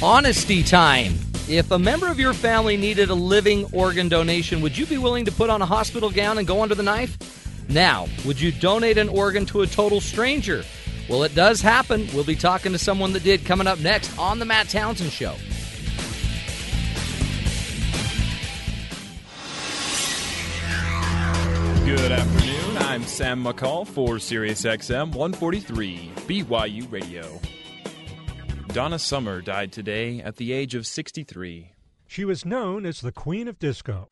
Honesty time. If a member of your family needed a living organ donation, would you be willing to put on a hospital gown and go under the knife? Now, would you donate an organ to a total stranger? Well, it does happen. We'll be talking to someone that did coming up next on The Matt Townsend Show. Good afternoon. I'm Sam McCall for SiriusXM 143 BYU Radio. Donna Summer died today at the age of 63. She was known as the Queen of Disco.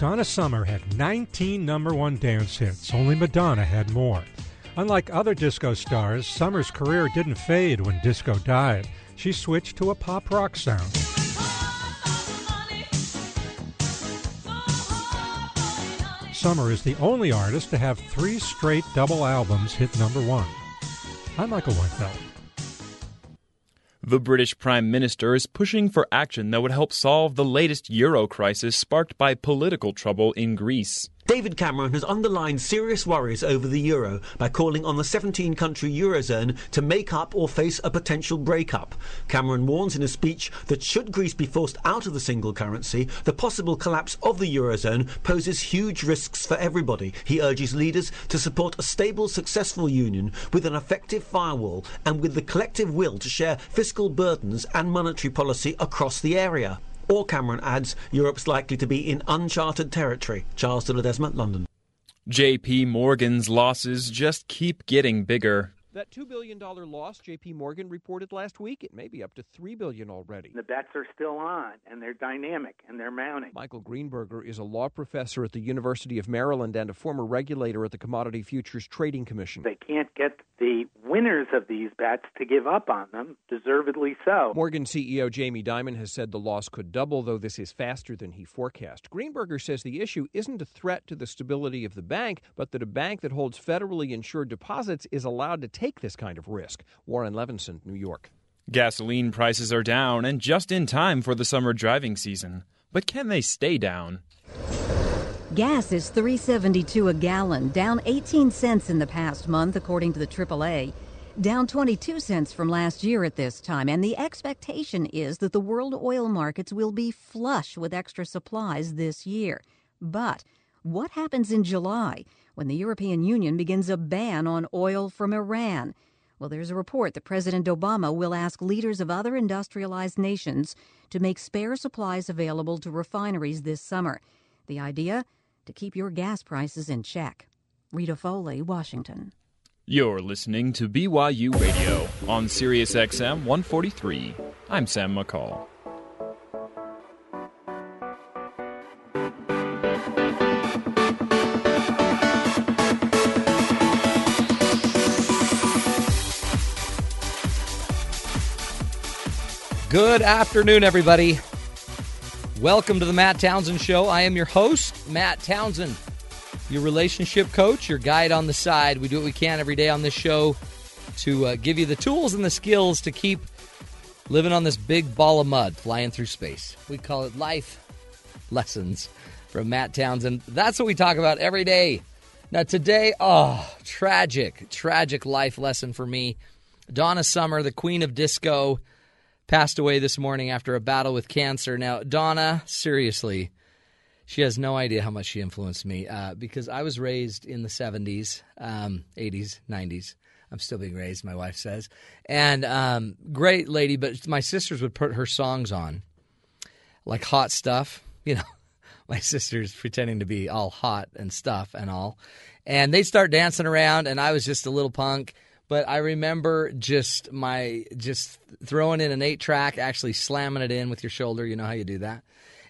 Donna Summer had 19 number one dance hits. Only Madonna had more. Unlike other disco stars, Summer's career didn't fade when disco died. She switched to a pop rock sound. Summer is the only artist to have three straight double albums hit number one. I'm Michael Weinfeld. The British Prime Minister is pushing for action that would help solve the latest euro crisis sparked by political trouble in Greece. David Cameron has underlined serious worries over the euro by calling on the 17 country eurozone to make up or face a potential breakup. Cameron warns in a speech that should Greece be forced out of the single currency, the possible collapse of the eurozone poses huge risks for everybody. He urges leaders to support a stable, successful union with an effective firewall and with the collective will to share fiscal burdens and monetary policy across the area. Or Cameron adds, Europe's likely to be in uncharted territory. Charles de Ledesma, London. JP Morgan's losses just keep getting bigger. That $2 billion loss JP Morgan reported last week, it may be up to 3 billion already. The bets are still on, and they're dynamic, and they're mounting. Michael Greenberger is a law professor at the University of Maryland and a former regulator at the Commodity Futures Trading Commission. They can't get the winners of these bets to give up on them, deservedly so. Morgan CEO Jamie Dimon has said the loss could double, though this is faster than he forecast. Greenberger says the issue isn't a threat to the stability of the bank, but that a bank that holds federally insured deposits is allowed to take this kind of risk. Warren Levinson, New York. Gasoline prices are down and just in time for the summer driving season. But can they stay down? Gas is 3.72 a gallon, down 18 cents in the past month according to the AAA, down 22 cents from last year at this time, and the expectation is that the world oil markets will be flush with extra supplies this year. But what happens in July when the European Union begins a ban on oil from Iran? Well, there's a report that President Obama will ask leaders of other industrialized nations to make spare supplies available to refineries this summer. The idea? To keep your gas prices in check. Rita Foley, Washington. You're listening to BYU Radio on SiriusXM 143. I'm Sam McCall. Good afternoon, everybody. Welcome to the Matt Townsend Show. I am your host, Matt Townsend, your relationship coach, your guide on the side. We do what we can every day on this show to uh, give you the tools and the skills to keep living on this big ball of mud flying through space. We call it life lessons from Matt Townsend. That's what we talk about every day. Now, today, oh, tragic, tragic life lesson for me. Donna Summer, the queen of disco passed away this morning after a battle with cancer. Now, Donna, seriously, she has no idea how much she influenced me uh, because I was raised in the 70s, um, 80s, 90s. I'm still being raised, my wife says. And um, great lady, but my sisters would put her songs on, like hot stuff. You know, my sisters pretending to be all hot and stuff and all. And they'd start dancing around, and I was just a little punk but I remember just my just throwing in an eight track, actually slamming it in with your shoulder. You know how you do that.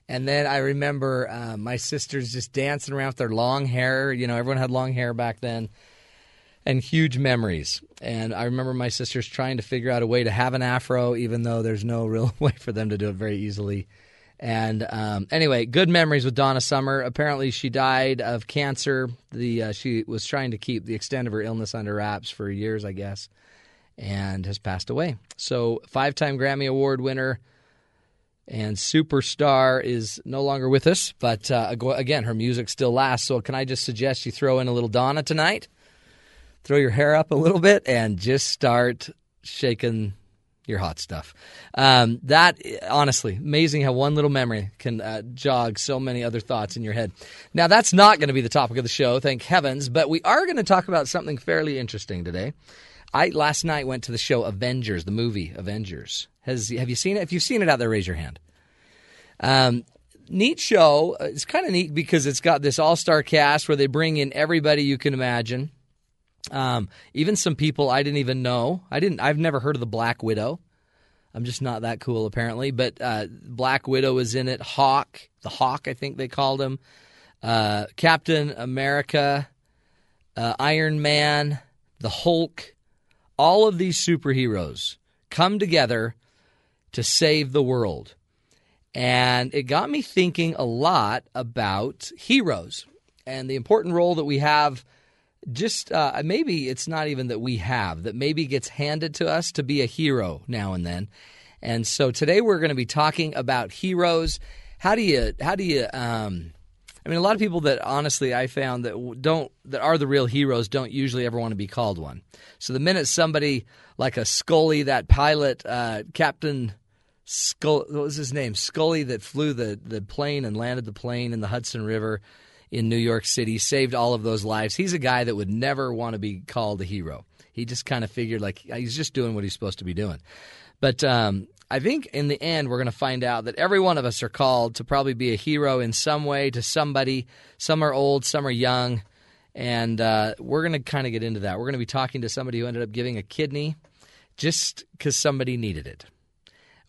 And then I remember uh, my sisters just dancing around with their long hair. You know, everyone had long hair back then, and huge memories. And I remember my sisters trying to figure out a way to have an afro, even though there's no real way for them to do it very easily. And um, anyway, good memories with Donna Summer. Apparently, she died of cancer. The uh, she was trying to keep the extent of her illness under wraps for years, I guess, and has passed away. So, five-time Grammy Award winner and superstar is no longer with us. But uh, again, her music still lasts. So, can I just suggest you throw in a little Donna tonight? throw your hair up a little bit and just start shaking your hot stuff. Um, that honestly, amazing how one little memory can uh, jog so many other thoughts in your head. Now, that's not going to be the topic of the show, thank heavens, but we are going to talk about something fairly interesting today. I last night went to the show Avengers, the movie Avengers. Has have you seen it? If you've seen it out there, raise your hand. Um, neat show. It's kind of neat because it's got this all star cast where they bring in everybody you can imagine. Um, even some people I didn't even know. I didn't. I've never heard of the Black Widow. I'm just not that cool apparently. But uh, Black Widow is in it. Hawk, the Hawk, I think they called him. Uh, Captain America, uh, Iron Man, the Hulk. All of these superheroes come together to save the world. And it got me thinking a lot about heroes and the important role that we have. Just uh, maybe it's not even that we have, that maybe gets handed to us to be a hero now and then. And so today we're going to be talking about heroes. How do you, how do you, um, I mean, a lot of people that honestly I found that don't that are the real heroes don't usually ever want to be called one. So the minute somebody like a Scully, that pilot, uh, Captain Scully, what was his name? Scully that flew the, the plane and landed the plane in the Hudson River in New York City, saved all of those lives. He's a guy that would never want to be called a hero. He just kind of figured like he's just doing what he's supposed to be doing. But um, I think in the end, we're going to find out that every one of us are called to probably be a hero in some way to somebody. Some are old, some are young. And uh, we're going to kind of get into that. We're going to be talking to somebody who ended up giving a kidney just because somebody needed it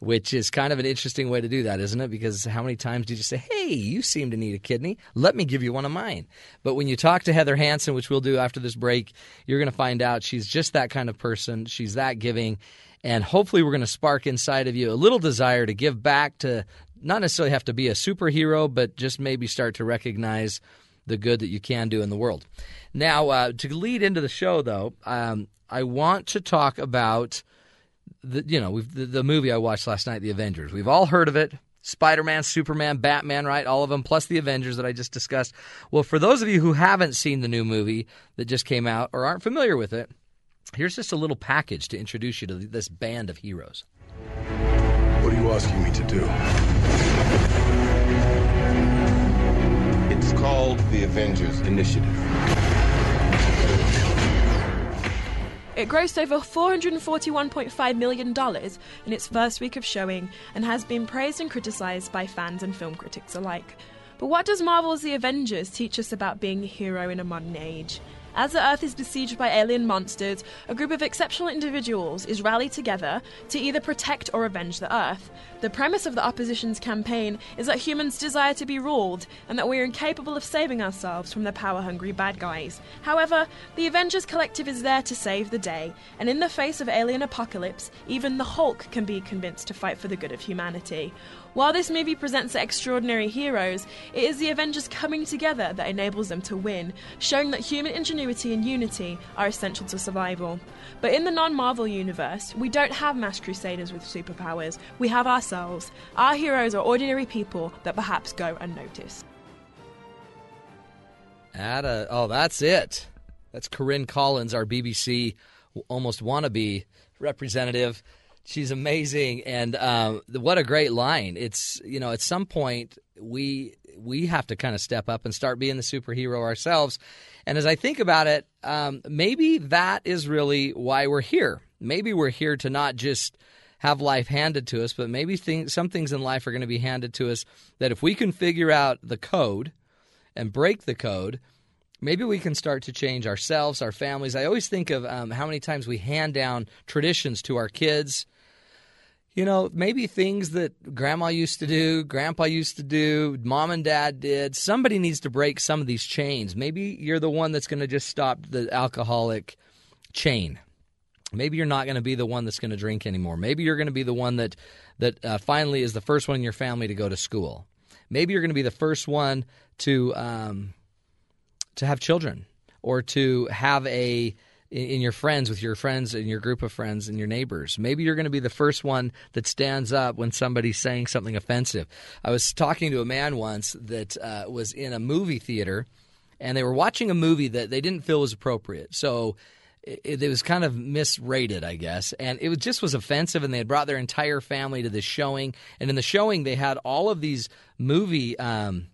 which is kind of an interesting way to do that, isn't it? Because how many times do you say, hey, you seem to need a kidney. Let me give you one of mine. But when you talk to Heather Hansen, which we'll do after this break, you're going to find out she's just that kind of person. She's that giving. And hopefully, we're going to spark inside of you a little desire to give back to not necessarily have to be a superhero, but just maybe start to recognize the good that you can do in the world. Now, uh, to lead into the show, though, um, I want to talk about the, you know, the, the movie I watched last night, The Avengers. We've all heard of it. Spider Man, Superman, Batman, right? All of them, plus the Avengers that I just discussed. Well, for those of you who haven't seen the new movie that just came out or aren't familiar with it, here's just a little package to introduce you to this band of heroes. What are you asking me to do? It's called the Avengers Initiative. It grossed over $441.5 million in its first week of showing and has been praised and criticized by fans and film critics alike. But what does Marvel's The Avengers teach us about being a hero in a modern age? As the Earth is besieged by alien monsters, a group of exceptional individuals is rallied together to either protect or avenge the Earth. The premise of the opposition's campaign is that humans desire to be ruled and that we are incapable of saving ourselves from the power hungry bad guys. However, the Avengers Collective is there to save the day, and in the face of alien apocalypse, even the Hulk can be convinced to fight for the good of humanity. While this movie presents extraordinary heroes, it is the Avengers coming together that enables them to win, showing that human ingenuity and unity are essential to survival. But in the non Marvel universe, we don't have mass crusaders with superpowers, we have ourselves. Our heroes are ordinary people that perhaps go unnoticed. At a, oh, that's it. That's Corinne Collins, our BBC almost wannabe representative. She's amazing, and um, what a great line! It's you know at some point we we have to kind of step up and start being the superhero ourselves. And as I think about it, um, maybe that is really why we're here. Maybe we're here to not just have life handed to us, but maybe some things in life are going to be handed to us that if we can figure out the code and break the code, maybe we can start to change ourselves, our families. I always think of um, how many times we hand down traditions to our kids you know, maybe things that grandma used to do, grandpa used to do, mom and dad did. Somebody needs to break some of these chains. Maybe you're the one that's going to just stop the alcoholic chain. Maybe you're not going to be the one that's going to drink anymore. Maybe you're going to be the one that that uh, finally is the first one in your family to go to school. Maybe you're going to be the first one to um, to have children or to have a in your friends, with your friends and your group of friends and your neighbors. Maybe you're going to be the first one that stands up when somebody's saying something offensive. I was talking to a man once that uh, was in a movie theater, and they were watching a movie that they didn't feel was appropriate. So it, it was kind of misrated, I guess, and it was, just was offensive. And they had brought their entire family to this showing, and in the showing they had all of these movie, um,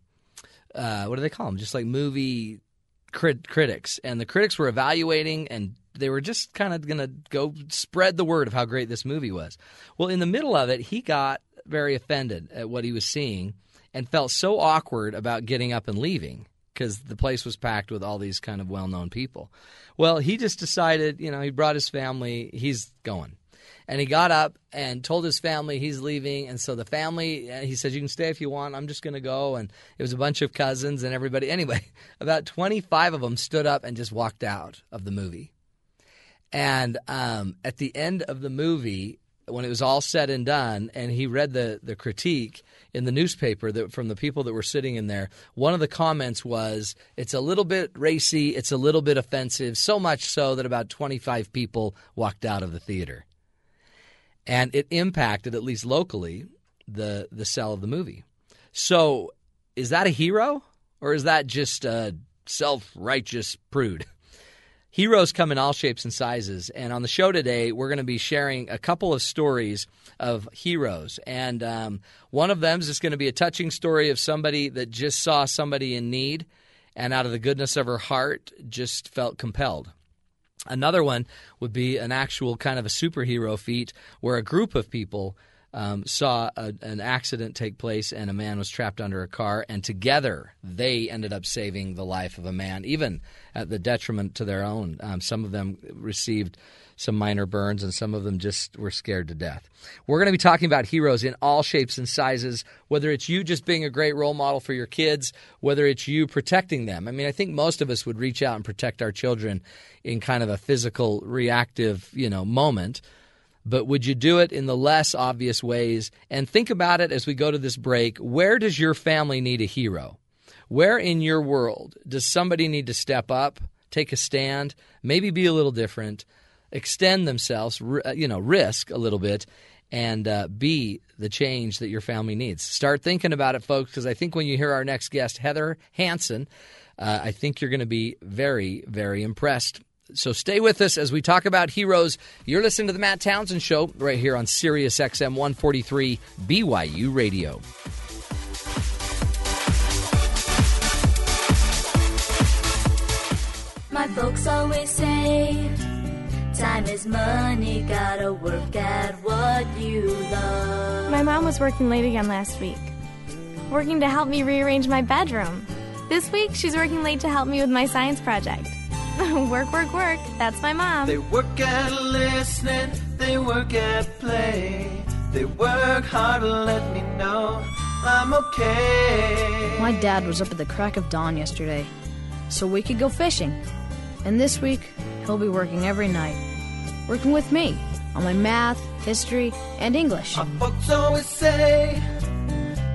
uh, what do they call them? Just like movie crit- critics, and the critics were evaluating and they were just kind of going to go spread the word of how great this movie was. Well, in the middle of it, he got very offended at what he was seeing and felt so awkward about getting up and leaving because the place was packed with all these kind of well known people. Well, he just decided, you know, he brought his family, he's going. And he got up and told his family he's leaving. And so the family, he says, You can stay if you want. I'm just going to go. And it was a bunch of cousins and everybody. Anyway, about 25 of them stood up and just walked out of the movie. And um, at the end of the movie, when it was all said and done, and he read the, the critique in the newspaper that from the people that were sitting in there, one of the comments was, "It's a little bit racy, it's a little bit offensive, so much so that about 25 people walked out of the theater." And it impacted, at least locally, the the sell of the movie. So, is that a hero, or is that just a self righteous prude? Heroes come in all shapes and sizes. And on the show today, we're going to be sharing a couple of stories of heroes. And um, one of them is going to be a touching story of somebody that just saw somebody in need and out of the goodness of her heart just felt compelled. Another one would be an actual kind of a superhero feat where a group of people um, saw a, an accident take place and a man was trapped under a car, and together they ended up saving the life of a man, even at the detriment to their own. Um, some of them received some minor burns, and some of them just were scared to death. We're going to be talking about heroes in all shapes and sizes, whether it's you just being a great role model for your kids, whether it's you protecting them. I mean, I think most of us would reach out and protect our children in kind of a physical, reactive, you know, moment but would you do it in the less obvious ways? And think about it as we go to this break. Where does your family need a hero? Where in your world does somebody need to step up, take a stand, maybe be a little different, extend themselves, you know, risk a little bit, and uh, be the change that your family needs? Start thinking about it, folks, because I think when you hear our next guest, Heather Hansen, uh, I think you're going to be very, very impressed so stay with us as we talk about heroes. You're listening to the Matt Townsend Show right here on Sirius XM 143 BYU Radio. My folks always say, time is money, gotta work at what you love. My mom was working late again last week, working to help me rearrange my bedroom. This week, she's working late to help me with my science project. work, work, work. That's my mom. They work at listening, they work at play. They work hard to let me know I'm okay. My dad was up at the crack of dawn yesterday, so we could go fishing. And this week, he'll be working every night, working with me on my math, history, and English. My folks always say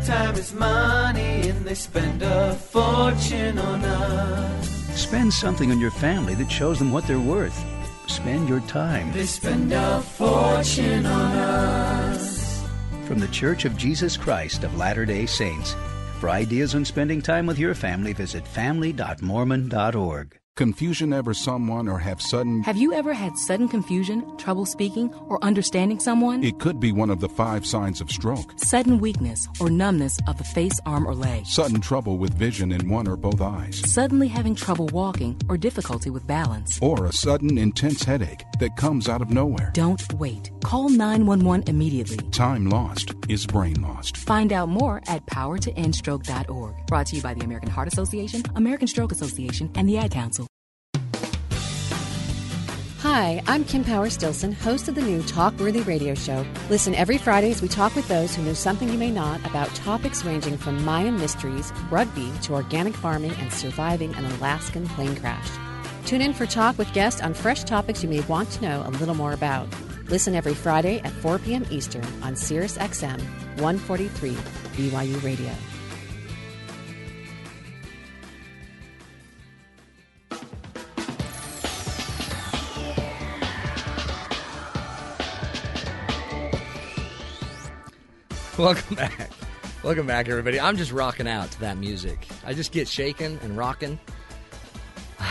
time is money, and they spend a fortune on us. Spend something on your family that shows them what they're worth. Spend your time. They spend a fortune on us. From the Church of Jesus Christ of Latter day Saints. For ideas on spending time with your family, visit family.mormon.org. Confusion ever someone or have sudden. Have you ever had sudden confusion, trouble speaking, or understanding someone? It could be one of the five signs of stroke. Sudden weakness or numbness of the face, arm, or leg. Sudden trouble with vision in one or both eyes. Suddenly having trouble walking or difficulty with balance. Or a sudden intense headache that comes out of nowhere. Don't wait. Call 911 immediately. Time lost is brain lost. Find out more at powertoendstroke.org. Brought to you by the American Heart Association, American Stroke Association, and the Ad Council. Hi, I'm Kim Power Stilson, host of the new Talkworthy radio show. Listen every Friday as we talk with those who know something you may not about topics ranging from Mayan mysteries, rugby, to organic farming and surviving an Alaskan plane crash. Tune in for talk with guests on fresh topics you may want to know a little more about. Listen every Friday at 4 p.m. Eastern on Sirius XM 143 BYU Radio. Welcome back. Welcome back, everybody. I'm just rocking out to that music. I just get shaking and rocking.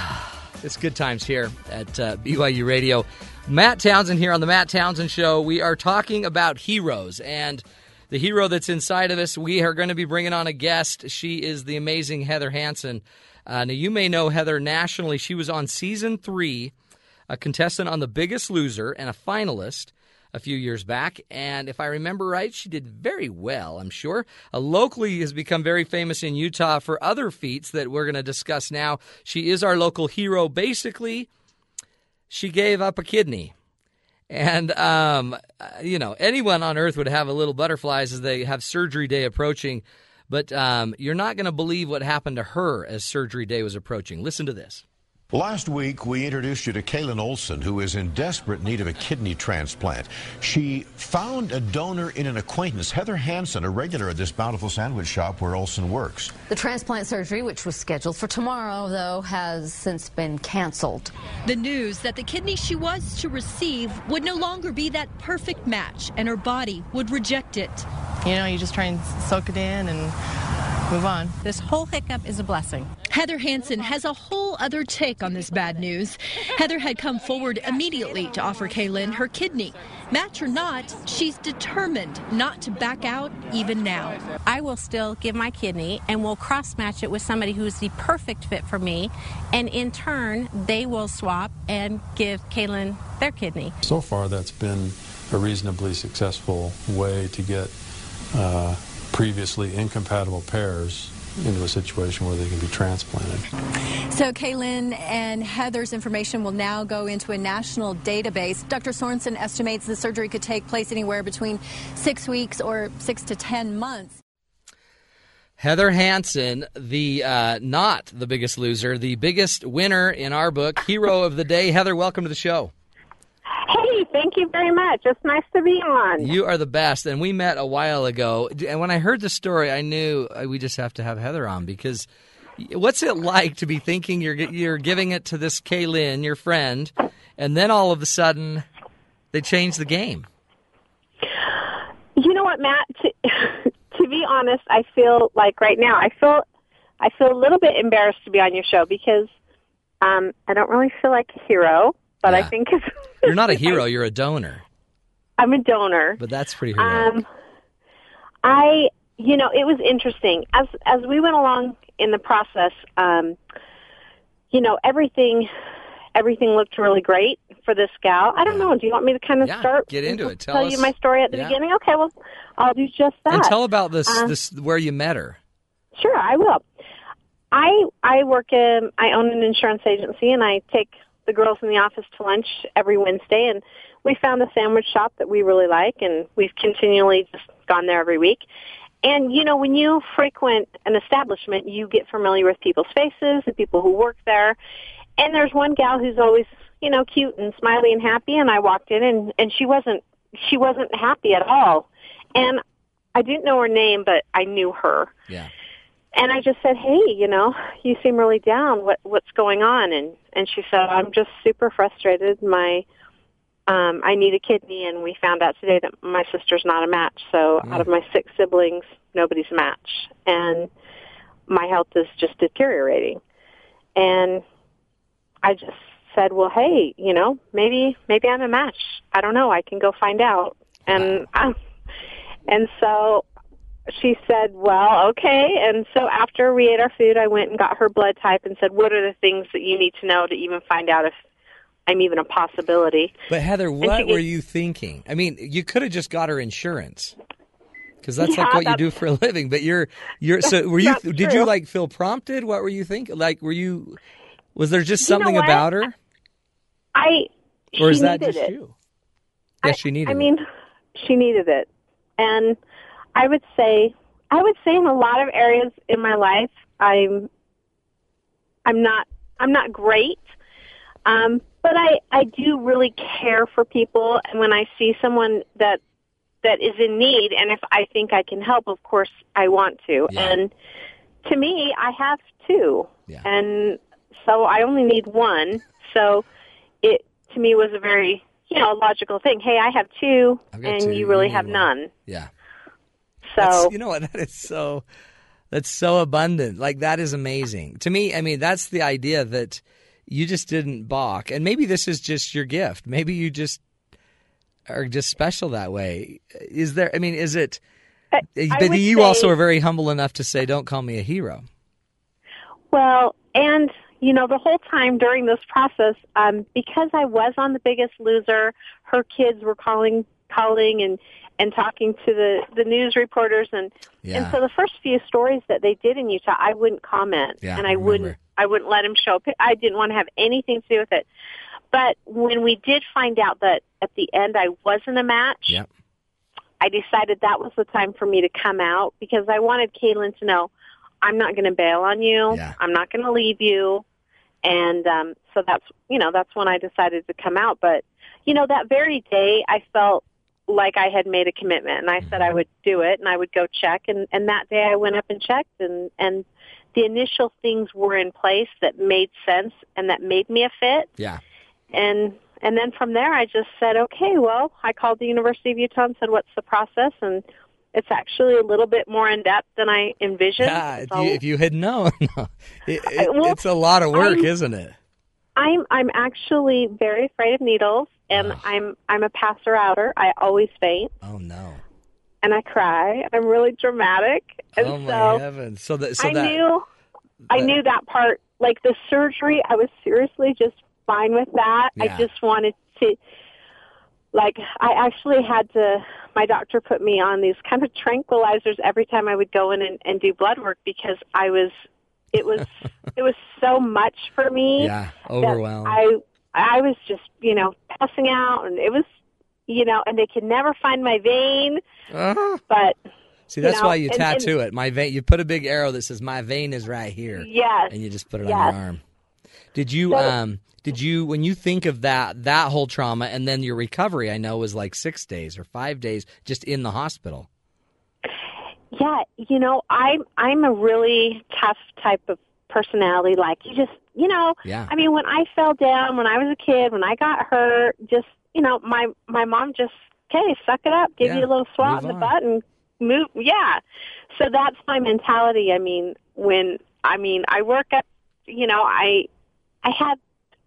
It's good times here at uh, BYU Radio. Matt Townsend here on the Matt Townsend Show. We are talking about heroes and the hero that's inside of us. We are going to be bringing on a guest. She is the amazing Heather Hansen. Uh, now, you may know Heather nationally. She was on season three, a contestant on The Biggest Loser, and a finalist a few years back. And if I remember right, she did very well, I'm sure. Uh, locally has become very famous in Utah for other feats that we're going to discuss now. She is our local hero. Basically, she gave up a kidney. And, um, uh, you know, anyone on earth would have a little butterflies as they have surgery day approaching. But um, you're not going to believe what happened to her as surgery day was approaching. Listen to this. Last week, we introduced you to Kaylin Olson, who is in desperate need of a kidney transplant. She found a donor in an acquaintance, Heather Hansen, a regular at this bountiful sandwich shop where Olson works. The transplant surgery, which was scheduled for tomorrow, though, has since been canceled. The news that the kidney she was to receive would no longer be that perfect match, and her body would reject it. You know, you just try and soak it in and move on. This whole hiccup is a blessing. Heather Hansen has a whole other take on this bad news. Heather had come forward immediately to offer Kaylin her kidney. Match or not, she's determined not to back out even now. I will still give my kidney and will cross match it with somebody who's the perfect fit for me. And in turn, they will swap and give Kaylin their kidney. So far, that's been a reasonably successful way to get uh, previously incompatible pairs into a situation where they can be transplanted. So, Kaylin and Heather's information will now go into a national database. Dr. Sorensen estimates the surgery could take place anywhere between six weeks or six to ten months. Heather Hansen, the uh, not the biggest loser, the biggest winner in our book, hero of the day. Heather, welcome to the show. Hey, thank you very much. It's nice to be on. You are the best, and we met a while ago. And when I heard the story, I knew uh, we just have to have Heather on because what's it like to be thinking you're you're giving it to this Kaylin, your friend, and then all of a sudden they change the game? You know what, Matt? To, to be honest, I feel like right now I feel I feel a little bit embarrassed to be on your show because um, I don't really feel like a hero, but I think it's You're not a hero, you're a donor. I'm a donor. But that's pretty heroic. Um, I, you know, it was interesting as as we went along in the process. Um, you know, everything everything looked really great for this gal. I don't know. Do you want me to kind of Yeah, start? get into it. Tell tell us- you my story at the yeah. beginning. Okay, well, I'll do just that. and tell about this Uh, this where you met her. Sure, I will. I I work in I own an insurance agency and I take the girls in the office to lunch every Wednesday and we found a sandwich shop that we really like and we've continually just gone there every week. And you know, when you frequent an establishment, you get familiar with people's faces, the people who work there. And there's one gal who's always, you know, cute and smiley and happy and I walked in and and she wasn't she wasn't happy at all. And I didn't know her name, but I knew her. Yeah. And I just said, "Hey, you know, you seem really down. What what's going on?" And and she said, "I'm just super frustrated. My um I need a kidney and we found out today that my sister's not a match. So out of my six siblings, nobody's a match. And my health is just deteriorating." And I just said, "Well, hey, you know, maybe maybe I'm a match. I don't know. I can go find out." And I, and so she said, "Well, okay." And so after we ate our food, I went and got her blood type and said, "What are the things that you need to know to even find out if I'm even a possibility?" But Heather, what were gave- you thinking? I mean, you could have just got her insurance. Because that's Yeah, like what you do for a living, but you're you're so were you That's did you like feel prompted? What were you thinking? Like were you was there just You know something about her, I or is that just it. you? Yes, she needed. I it. mean, she needed it. And I would say I would say in a lot of areas in my life I'm I'm not I'm not great. Um but I I do really care for people and when I see someone that that is in need and if I think I can help of course I want to. And to me I have two. And so I only need one. So it to me was a very you know, logical thing. Hey, I have two and two, you really have one. none. Yeah. So That's- you know what? That is so. That's so abundant. Like that is amazing to me. I mean, that's the idea that you just didn't balk. And maybe this is just your gift. Maybe you just are just special that way. Is there? I mean, is it? I but you say- also are very humble enough to say, "Don't call me a hero." Well, and you know, the whole time during this process, um, because I was on The Biggest Loser, her kids were calling, calling, and and talking to the the news reporters, and Yeah. and so the first few stories that they did in Utah, I wouldn't comment, Yeah, and I I wouldn't I wouldn't let them show. I didn't want to have anything to do with it. But when we did find out that at the end I wasn't a match, Yep. I decided that was the time for me to come out because I wanted Kaylin to know I'm not going to bail on you. I'm not going to leave you. And um, so that's you know that's when I decided to come out. But you know that very day I felt like I had made a commitment, and I said I mm-hmm. would do it, and I would go check. And and that day I went up and checked, and and the initial things were in place that made sense and that made me a fit Yeah. and and then from there I just said, okay, well, I called the University of Utah and said, what's the process? And it's actually a little bit more in depth than I envisioned. Yeah, if So you, if you had known, it, it- well, it's a lot of work, I'm- isn't it? I'm I'm actually very afraid of needles, and I'm I'm a passer outer. I always faint. Oh no! And I cry. I'm really dramatic, and oh my so heavens! So that so I that knew I knew that part. Like the surgery, I was seriously just fine with that. Yeah. I just wanted to, like, I actually had to. My doctor put me on these kind of tranquilizers every time I would go in and, and do blood work because I was. It was it was so much for me. Yeah, overwhelmed. I I was just you know passing out, and it was you know, and they could never find my vein. But See, that's know, why you and- and- tattoo it. My vein. You put a big arrow that says "My vein is right here." Yes. and you just put it on your arm. Did you So- um? Did you when you think of that that whole trauma and then your recovery? I know was like six days or five days just in the hospital. Yeah, you know, I'm I'm a really tough type of personality. Like you just, you know, Yeah. I mean, when I fell down when I was a kid, when I got hurt, just you know, my my mom just, okay, suck it up, give Yeah, you a little swat in the butt, and move. Yeah, so that's my mentality. I mean, when I mean, I work at, you know, I I had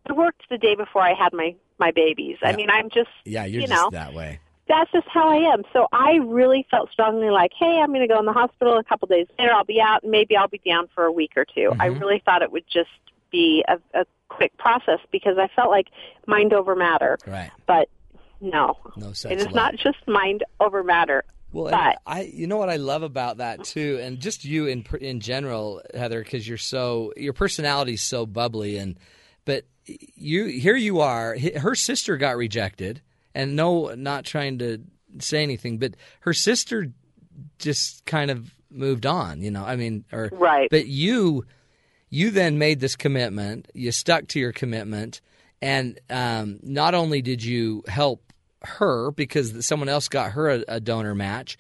I worked the day before I had my my babies. I mean, I'm just, Yeah, you're you just know, that way. That's just how I am. So I really felt strongly like, hey, I'm going to go in the hospital a couple days later. I'll be out, and maybe I'll be down for a week or 2 I Mm-hmm. really thought it would just be a, a quick process because I felt like mind over matter. Right. But no, No such it is not just mind over matter. Well, but I, you know what I love about that too, and just you in in general, Heather, because you're so your personality's so bubbly, and but you here you are. Her sister got rejected, and no, not trying to say anything, but her sister just kind of moved on. You know, I mean, or right. But you, you then made this commitment. You stuck to your commitment, and um, not only did you help her because someone else got her a, a donor match,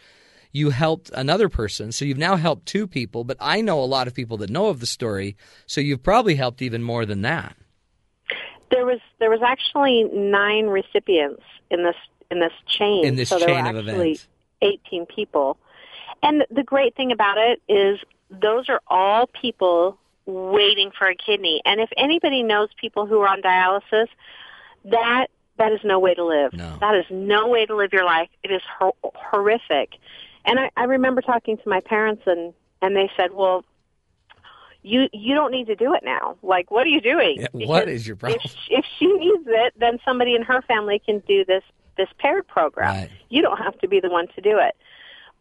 you helped another person. So you've now helped two people. But I know a lot of people that know of the story, so you've probably helped even more than that. There was there was actually nine recipients in this in this chain. In this so there chain were of actually events. 18 people. And the great thing about it is those are all people waiting for a kidney. And if anybody knows people who are on dialysis, that that is no way to live. That is no way to live your life. It is hor- horrific. And I, I remember talking to my parents and and they said, "Well, you you don't need to do it now. Like, what are you doing? Yeah, what is your problem? If, if she needs it, then somebody in her family can do this this paired program. You don't have to be the one to do it.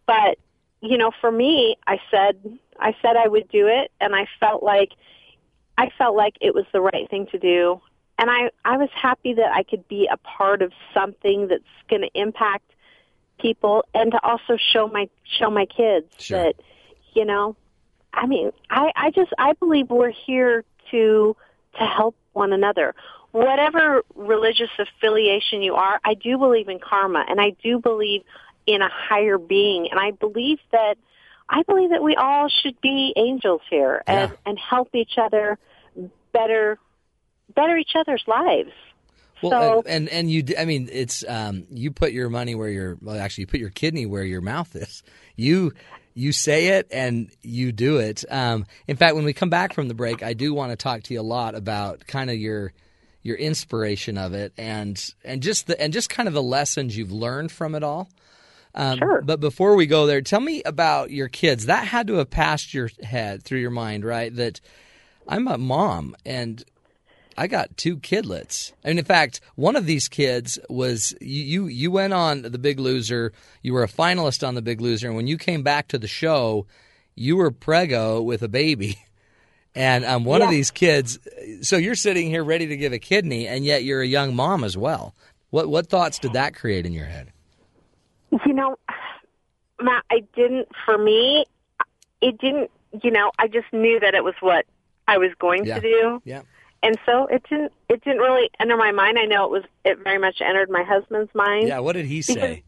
But you know, for me, I said I said I would do it, and I felt like I felt like it was the right thing to do, and I I was happy that I could be a part of something that's going to impact people, and to also show my show my kids Sure. that you know, I mean, I I just I believe we're here to to help one another. Whatever religious affiliation you are, I do believe in karma, and I do believe in a higher being, and I believe that I believe that we all should be angels here and and help each other better better each other's lives. Well, so and, and and you, I mean, it's um, you put your money where your well, actually, you put your kidney where your mouth is. You you say it and you do it. Um, in fact, when we come back from the break, I do want to talk to you a lot about kind of your your inspiration of it and and just the and just kind of the lessons you've learned from it all. Um, Sure. But before we go there, tell me about your kids. That had to have passed your head through your mind, right? That I'm a mom and I got two kidlets. And in fact, one of these kids was you, you. You went on The Big Loser. You were a finalist on The Big Loser, and when you came back to the show, you were prego with a baby. And um, one of these kids. So you're sitting here ready to give a kidney, and yet you're a young mom as well. What what thoughts did that create in your head? You know, Matt, I didn't, for me, it didn't, you know, I just knew that it was what I was going Yeah. to do. Yeah. And so it didn't, it didn't really enter my mind. I know it was, it very much entered my husband's mind. Yeah. What did he say?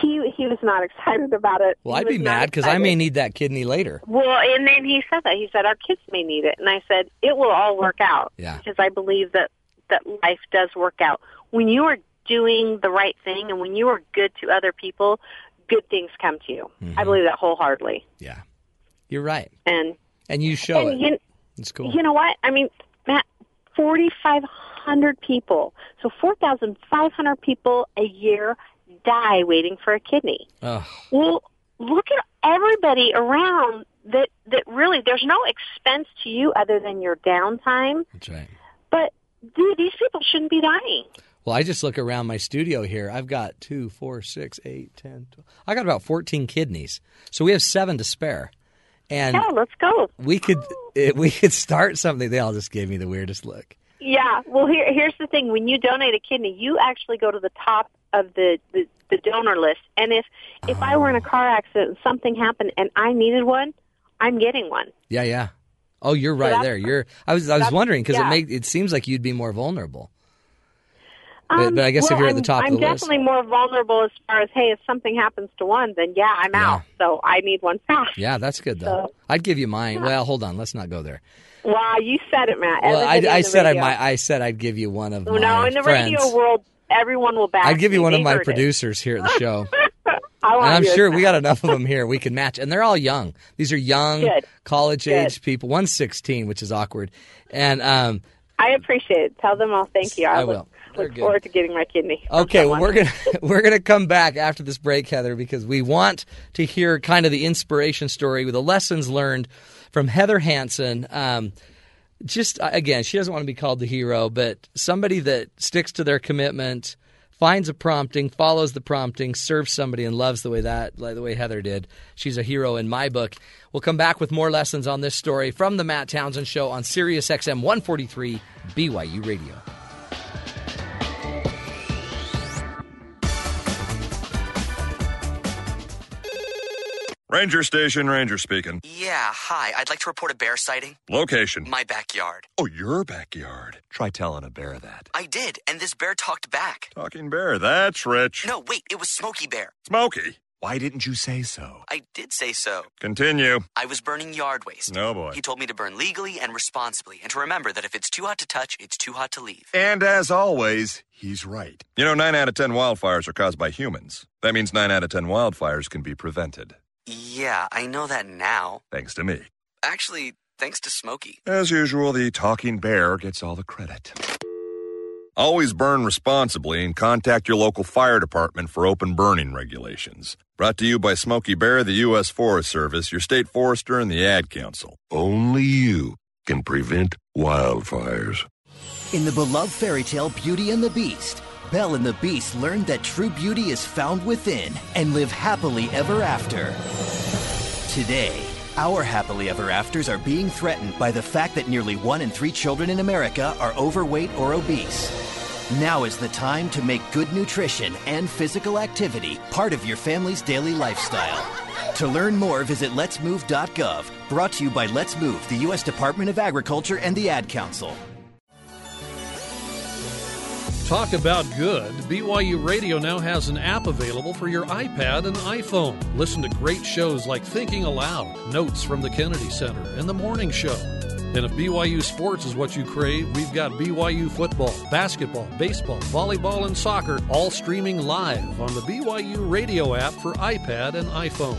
He, he was not excited about it. Well, He I'd be mad because I may need that kidney later. Well, and then he said that. He said, our kids may need it. And I said, it will all work out. Yeah. Because I believe that, that life does work out. When you are doing the right thing and when you are good to other people, good things come to you. Mm-hmm. I believe that wholeheartedly. Yeah. You're right, And, and you show and it. you, It's cool. you know what? I mean, Matt, 4,500 people. So 4,500 people a year die waiting for a kidney. Ugh. Well, look at everybody around that that really there's no expense to you other than your downtime. That's right. But dude, these people shouldn't be dying. Well, I just look around my studio here. I've got two, four, six, eight, ten. 12. I got about fourteen kidneys, so we have seven to spare. And yeah, let's go. we could if we could start something. They all just gave me the weirdest look. Yeah. Well, here here's the thing: when you donate a kidney, you actually go to the top of the the, the donor list. And if if I were in a car accident and something happened and I needed one, I'm getting one. Yeah, yeah. Oh, you're right that's- there. You're. I was. I was wondering because yeah. it make it seems like you'd be more vulnerable. But, Um, but I guess well, if you're at the top I'm of the list, definitely more vulnerable as far as hey, if something happens to one, then yeah, I'm out. So I need one fast. yeah, that's good though. I'd give you mine. Well, hold on. Let's not go there. Wow, you said it, Matt. Well, I, I said I might. I said I'd give you one of No, my in the friends. radio world, everyone will back. I'd give you one of my heard it. producers here at the show. I want and I'm sure we got enough of them here. We can match, and they're all young. These are young, Good. college age people. One's 16, which is awkward, and um, I appreciate it. Tell them all thank you. I, I will. They're look good. forward to getting my kidney. Okay, well we're gonna we're gonna come back after this break, Heather, because we want to hear kind of the inspiration story with the lessons learned from Heather Hansen. Um, just uh, again, she doesn't want to be called the hero, but somebody that sticks to their commitment, finds a prompting, follows the prompting, serves somebody, and loves the way that like the way Heather did. She's a hero in my book. We'll come back with more lessons on this story from the Matt Townsend Show on Sirius XM 143 BYU Radio. Ranger Station, Ranger speaking. Yeah, hi. I'd like to report a bear sighting. Location. My backyard. Oh, your backyard. Try telling a bear that. I did, and this bear talked back. Talking bear, that's rich. No, wait, it was Smokey Bear. Smokey. Why didn't you say so? I did say so. Continue. I was burning yard waste. No boy. He told me to burn legally and responsibly, and to remember that if it's too hot to touch, it's too hot to leave. And as always, he's right. You know, 9 out of 10 wildfires are caused by humans. That means 9 out of 10 wildfires can be prevented. Yeah, I know that now. Thanks to me. Actually, thanks to Smokey. As usual, the talking bear gets all the credit. Always burn responsibly and contact your local fire department for open burning regulations. Brought to you by Smokey Bear, the U.S. Forest Service, your state forester, and the Ad Council. Only you can prevent wildfires. In the beloved fairy tale Beauty and the Beast, Belle and the Beast learned that true beauty is found within and live happily ever after. Today, our happily ever afters are being threatened by the fact that nearly one in three children in America are overweight or obese. Now is the time to make good nutrition and physical activity part of your family's daily lifestyle. To learn more, visit letsmove.gov. Brought to you by Let's Move, the U.S. Department of Agriculture and the Ad Council. Talk about good. BYU Radio now has an app available for your iPad and iPhone. Listen to great shows like Thinking Aloud, Notes from the Kennedy Center, and The Morning Show. And if BYU sports is what you crave, we've got BYU football, basketball, baseball, volleyball, and soccer all streaming live on the BYU radio app for iPad and iPhone.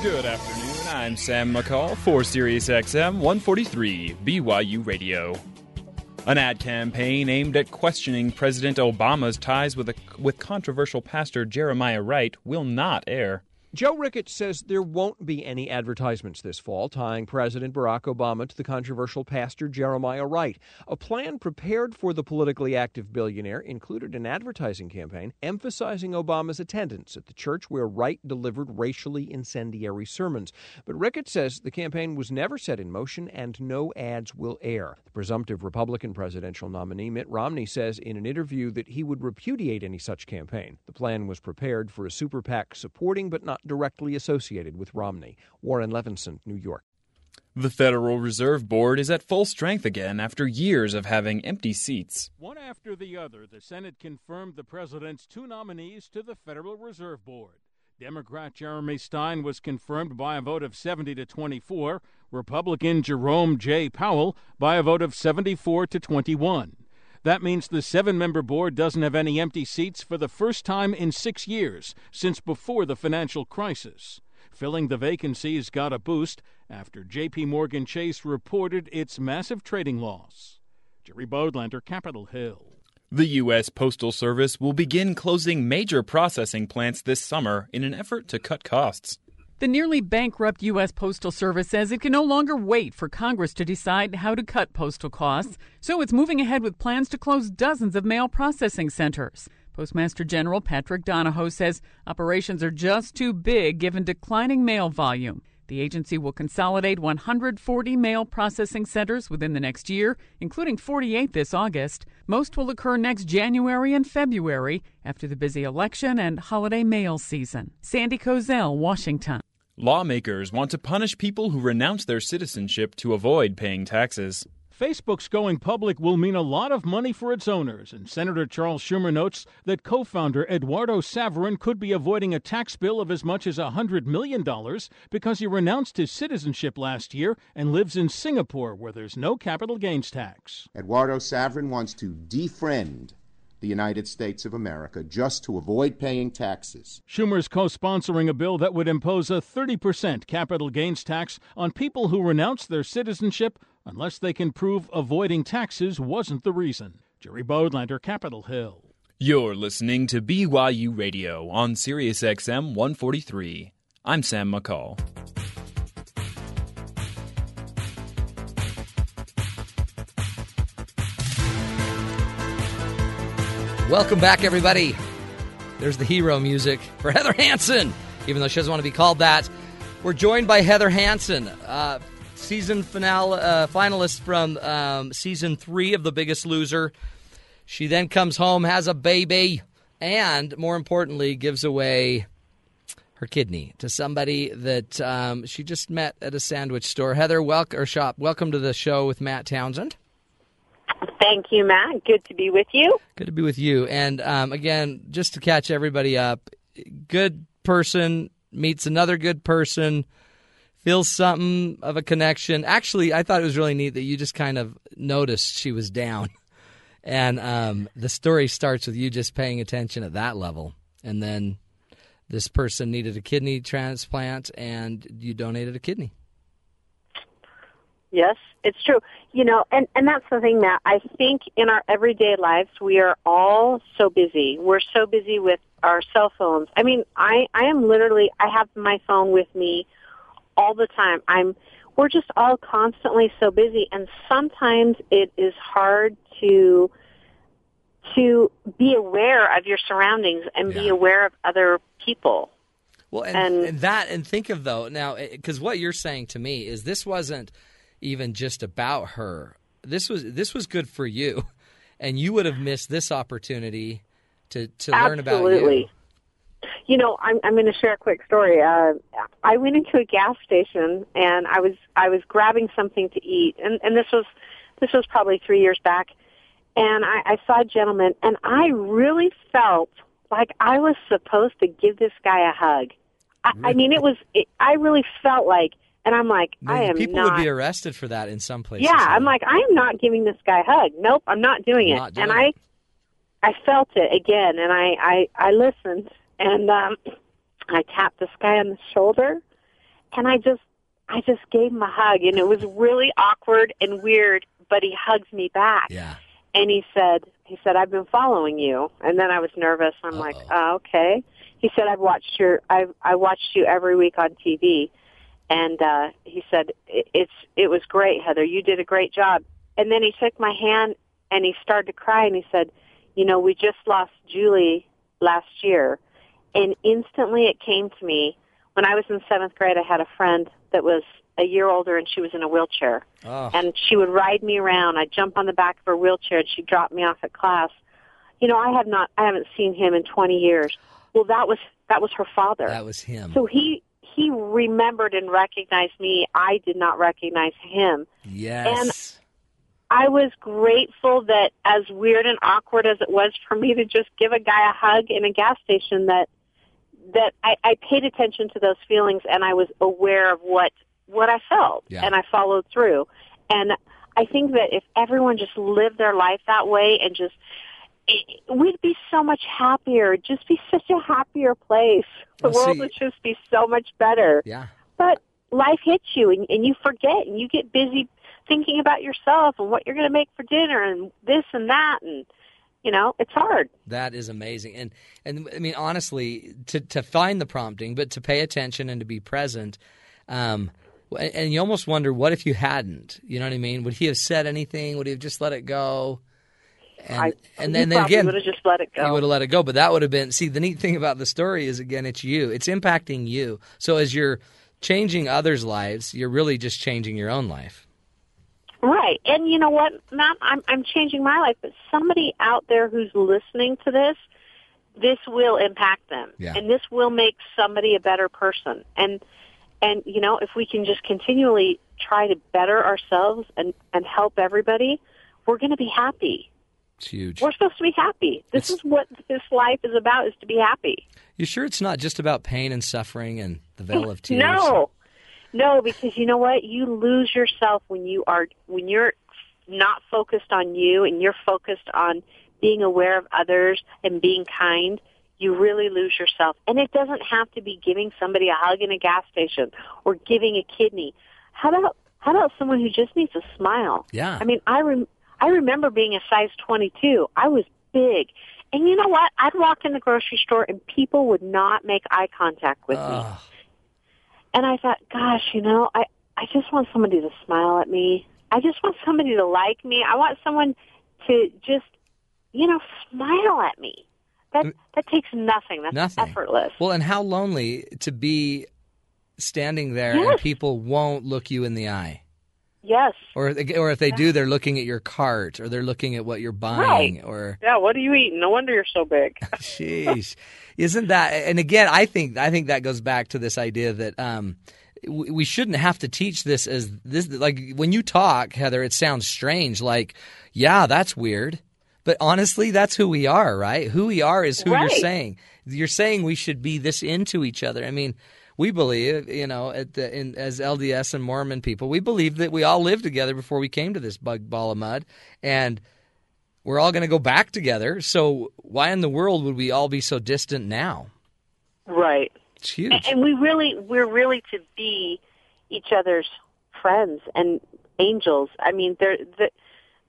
Good afternoon I'm Sam McCall for Sirius XM 143 BYU Radio. An ad campaign aimed at questioning President Obama's ties with, a, with controversial pastor Jeremiah Wright will not air. Joe Ricketts says there won't be any advertisements this fall tying President Barack Obama to the controversial pastor Jeremiah Wright. A plan prepared for the politically active billionaire included an advertising campaign emphasizing Obama's attendance at the church where Wright delivered racially incendiary sermons. But Ricketts says the campaign was never set in motion and no ads will air. The presumptive Republican presidential nominee Mitt Romney says in an interview that he would repudiate any such campaign. The plan was prepared for a super PAC supporting but not directly associated with Romney. Warren Levinson, New York. The Federal Reserve Board is at full strength again after years of having empty seats. One after the other, the Senate confirmed the president's two nominees to the Federal Reserve Board. Democrat Jeremy Stein was confirmed by a vote of 70 to 24, Republican Jerome J. Powell by a vote of 74 to 21. That means the seven member board doesn't have any empty seats for the first time in six years since before the financial crisis. Filling the vacancies got a boost after JP Morgan Chase reported its massive trading loss. Jerry Bodlander, Capitol Hill. The U.S. Postal Service will begin closing major processing plants this summer in an effort to cut costs. The nearly bankrupt U.S. Postal Service says it can no longer wait for Congress to decide how to cut postal costs, so it's moving ahead with plans to close dozens of mail processing centers. Postmaster General Patrick Donahoe says operations are just too big given declining mail volume. The agency will consolidate 140 mail processing centers within the next year, including 48 this August. Most will occur next January and February after the busy election and holiday mail season. Sandy Kozel, Washington. Lawmakers want to punish people who renounce their citizenship to avoid paying taxes. Facebook's going public will mean a lot of money for its owners, and Senator Charles Schumer notes that co founder Eduardo Saverin could be avoiding a tax bill of as much as $100 million because he renounced his citizenship last year and lives in Singapore, where there's no capital gains tax. Eduardo Saverin wants to defriend the United States of America just to avoid paying taxes. Schumer's co sponsoring a bill that would impose a 30% capital gains tax on people who renounce their citizenship unless they can prove avoiding taxes wasn't the reason. Jerry Bodlander, Capitol Hill. You're listening to BYU Radio on Sirius XM 143. I'm Sam McCall. Welcome back, everybody. There's the hero music for Heather Hansen, even though she doesn't want to be called that. We're joined by Heather Hansen, uh, season finale uh, finalist from um, season three of The Biggest Loser. She then comes home, has a baby, and more importantly, gives away her kidney to somebody that um, she just met at a sandwich store. Heather, welcome or shop. Welcome to the show with Matt Townsend. Thank you, Matt. Good to be with you. Good to be with you. And um, again, just to catch everybody up, good person meets another good person, feels something of a connection. Actually, I thought it was really neat that you just kind of noticed she was down. And um, the story starts with you just paying attention at that level. And then this person needed a kidney transplant, and you donated a kidney. Yes, it's true. You know, and and that's the thing, Matt. I think in our everyday lives we are all so busy. We're so busy with our cell phones. I mean, I I am literally I have my phone with me all the time. I'm we're just all constantly so busy and sometimes it is hard to to be aware of your surroundings and yeah. be aware of other people. Well, and, and, and that and think of though now eh, because what you're saying to me is this wasn't even just about her. This was this was good for you, and you would have missed this opportunity to to learn about you. You know, I'm I'm going to share a quick story. Uh, I went into a gas station and I was I was grabbing something to eat, and and this was this was probably three years back, and I, I saw a gentleman, and I really felt like I was supposed to give this guy a hug. I, I mean, it was it, I really felt like and I'm like, I am people not. would be arrested for that in some places. Yeah, I'm like, I am not giving this guy a hug. Nope, I'm not doing it. Not doing and I, I felt it again, and I, I, I listened, and um, I tapped this guy on the shoulder, and I just I just gave him a hug, and it was really awkward and weird. But he hugs me back. Yeah. And he said, he said, I've been following you. And then I was nervous. I'm like, oh, okay. He said, I've watched your, I've, I watched you every week on TV. And uh, he said, it's it was great, Heather. You did a great job. And then he took my hand and he started to cry and he said, you know, we just lost Julie last year. And instantly it came to me when I was in seventh grade. I had a friend that was a year older and she was in a wheelchair. Oh. And she would ride me around. I'd jump on the back of her wheelchair and she'd drop me off at class. You know, I have not, I haven't seen him in 20 years. Well, that was, that was her father. That was him. So he, he remembered and recognized me. I did not recognize him. Yes. And I was grateful that as weird and awkward as it was for me to just give a guy a hug in a gas station that that I, I paid attention to those feelings and I was aware of what what I felt Yeah. and I followed through. And I think that if everyone just lived their life that way and just we'd be so much happier. It'd just be such a happier place. The Well, world see- would just be so much better. Yeah. But life hits you and, and you forget and you get busy thinking about yourself and what you're going to make for dinner and this and that and you know it's hard That is amazing, and and I mean honestly, to to find the prompting, but to pay attention and to be present, um, and and you almost wonder what if you hadn't, you know what I mean? Would he have said anything? Would he have just let it go? And I, and then, then again, would have just let it go. would have let it go, but that would have been see the neat thing about the story is again it's you, it's impacting you. So as you're changing others' lives, you're really just changing your own life. right. And you know what matt i'm i'm changing my life but somebody out there who's listening to this this will impact them. Yeah. and this will make somebody a better person. And and you know if we can just continually try to better ourselves and and help everybody we're going to be happy It's huge. we're supposed to be happy this is what this life is about is to be happy You sure it's not just about pain and suffering and the veil of tears? No, no, because you know what? You lose yourself when you are when you're not focused on you and you're focused on being aware of others and being kind. You really lose yourself, and it doesn't have to be giving somebody a hug in a gas station or giving a kidney. How about how about someone who just needs a smile? Yeah. I mean, I rem- I remember being a size 22. I was big. And you know what? I'd walk in the grocery store and people would not make eye contact with me. And I thought, gosh, you know, I I just want somebody to smile at me. I just want somebody to like me. I want someone to just, you know, smile at me. That mm. that takes nothing. That's Nothing. effortless. Well, and how lonely to be standing there and people won't look you in the eye. Yes. Or, or if they do, they're looking at your cart or they're looking at what you're buying. Right. Or, Yeah, what are you eating? No wonder you're so big. Jeez. isn't that? And again, I think I think that goes back to this idea that um, we we shouldn't have to teach this as this. Like when you talk, Heather, it sounds strange. Like, yeah, that's weird. But honestly, that's who we are, right? Who we are is who you're saying. You're saying we should be this into each other. I mean, we believe, you know, at the, in, as LDS and Mormon people, we believe that we all lived together before we came to this bug ball of mud, and we're all going to go back together. So why in the world would we all be so distant now? Right. It's huge. And, and we really we're really to be each other's friends and angels. I mean, there the,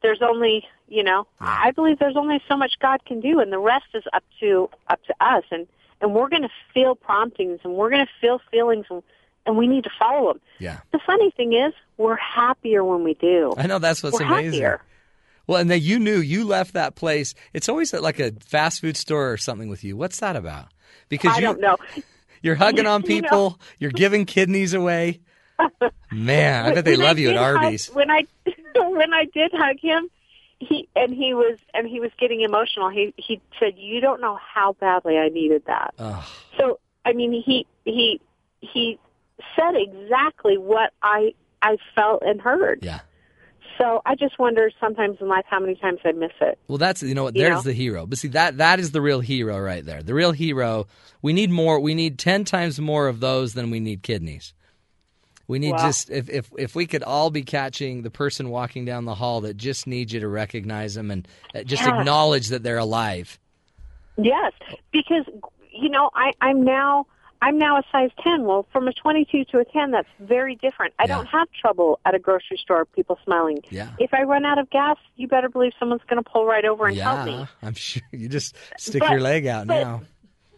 there's only you know I believe there's only so much God can do, and the rest is up to up to us. And and we're going to feel promptings, and we're going to feel feelings, and and we need to follow them. Yeah. The funny thing is, we're happier when we do. I know that's what's we're amazing. Happier. Well, and then you knew you left that place. It's always at like a fast food store or something with you. What's that about? Because I you, don't know. You're hugging on You know- people. You're giving kidneys away. Man, I bet they When love you at did hug- Arby's. when I when I did hug him, he and he was and he was getting emotional. He he said, "You don't know how badly I needed that." Ugh. So I mean, he he he said exactly what I I felt and heard. Yeah. So I just wonder sometimes in life how many times I miss it. Well, that's you know what. You There's know? the hero. But see that that is the real hero right there. The real hero. We need more. We need ten times more of those than we need kidneys. We need Wow. just if, if if we could all be catching the person walking down the hall that just needs you to recognize them and uh, just Yeah. acknowledge that they're alive. Yes, because you know I I'm now I'm now a size 10. Well, from a 22 to a 10, that's very different. I don't have trouble at a grocery store, people smiling. Yeah. If I run out of gas, you better believe someone's going to pull right over and help me. Yeah, I'm sure you just stick But- your leg out but- now.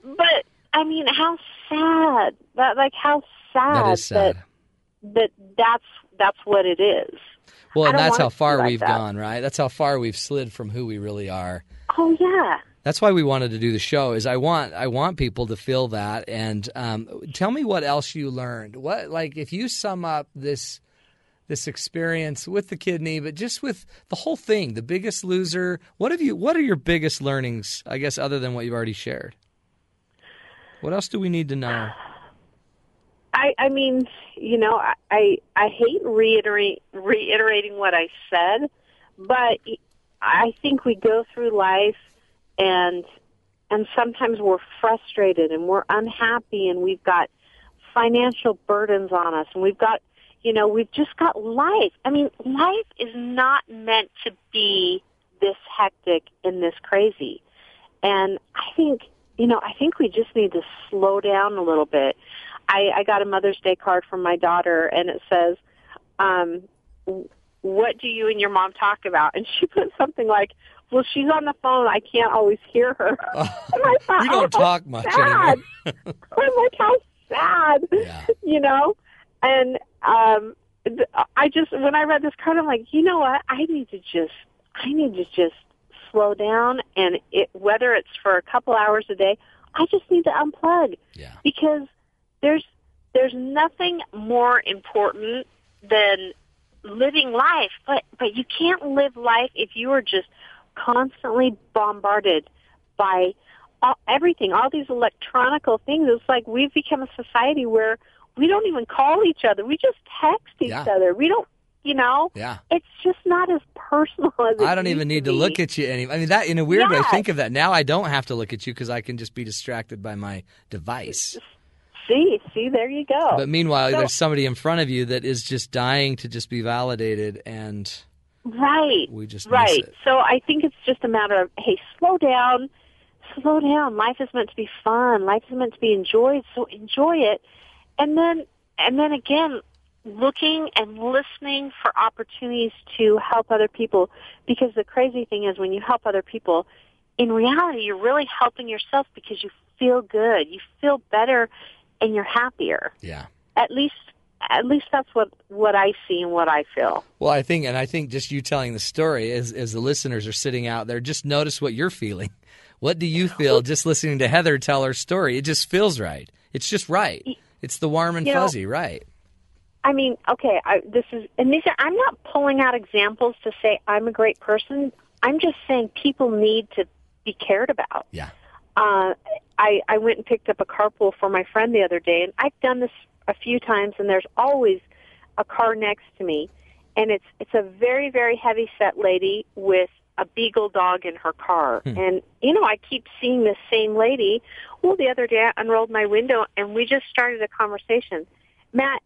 But I mean, how sad that like how sad That is sad. that that that's that's what it is. Well, and that's how it to be far like we've that. gone, right? That's how far we've slid from who we really are. Oh yeah. That's why we wanted to do the show. Is I want I want people to feel that. And um, tell me what else you learned. What like if you sum up this this experience with the kidney, but just with the whole thing, the Biggest Loser. What have you? What are your biggest learnings? I guess other than what you've already shared. What else do we need to know? I I mean, you know, I I, I hate reiterating what I said, but I think we go through life and and sometimes we're frustrated and we're unhappy and we've got financial burdens on us and we've got you know, we've just got life. I mean, life is not meant to be this hectic and this crazy. And I think, you know, I think we just need to slow down a little bit. I, I got a Mother's Day card from my daughter, and it says, um, "What do you and your mom talk about?" And she put something like, "Well, she's on the phone. I can't always hear her." and I thought, We don't "Oh, talk much sad." anymore. I'm like, how sad, you know? And um, th- I just when I read this card, I'm like, you know what? I need to just, I need to just slow down, and it whether it's for a couple hours a day, I just need to unplug. Yeah. Because there's there's nothing more important than living life, but but you can't live life if you are just constantly bombarded by all, everything, all these electronical things. It's like we've become a society where we don't even call each other. We just text each Yeah. other. We don't, you know. Yeah. It's just not as personal as it I don't even need to to look at you anymore. I mean, that in a weird way. Think of that. Now I don't have to look at you because I can just be distracted by my device. See, see, there you go. But meanwhile, So- there's somebody in front of you that is just dying to just be validated, and Right. we just right. So I think it's just a matter of hey, slow down, slow down. Life is meant to be fun. Life is meant to be enjoyed. So enjoy it, and then and then again, looking and listening for opportunities to help other people. Because the crazy thing is, when you help other people, in reality, you're really helping yourself because you feel good. You feel better, and you're happier. Yeah. At least. At least that's what what I see and what I feel. Well, I think, and I think just you telling the story as as the listeners are sitting out there, just notice what you're feeling. What do you feel just listening to Heather tell her story? It just feels right. It's just right. It's the warm and You know- fuzzy, right? I mean, okay, I, this is, and these are, I'm not pulling out examples to say I'm a great person. I'm just saying people need to be cared about. Yeah. Uh, I, I went and picked up a carpool for my friend the other day, and I've done this a few times, and there's always a car next to me, and it's, it's a very, very heavy set lady with a beagle dog in her car. And, you know, I keep seeing this same lady. Well, the other day I unrolled my window, and we just started a conversation. Matt,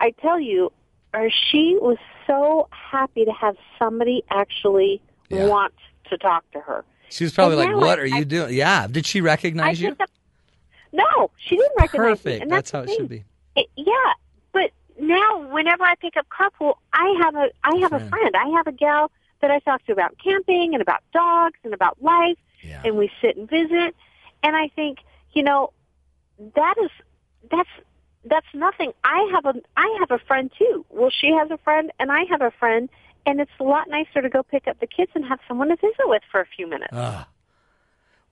I tell you, or she was so happy to have somebody actually want to talk to her. She was probably And like, "What I- are you doing?" Yeah. Did she recognize you? no, she didn't recognize me. Perfect. And That's how it thing. should be. It- yeah, but now whenever I pick up carpool, I have a I have a Friend. friend. I have a gal that I talk to about camping and about dogs and about life, yeah. and we sit and visit. And I think you know that is that's that's nothing. I have a I have a friend too. Well, she has a friend, and I have a friend, and it's a lot nicer to go pick up the kids and have someone to visit with for a few minutes. Ah.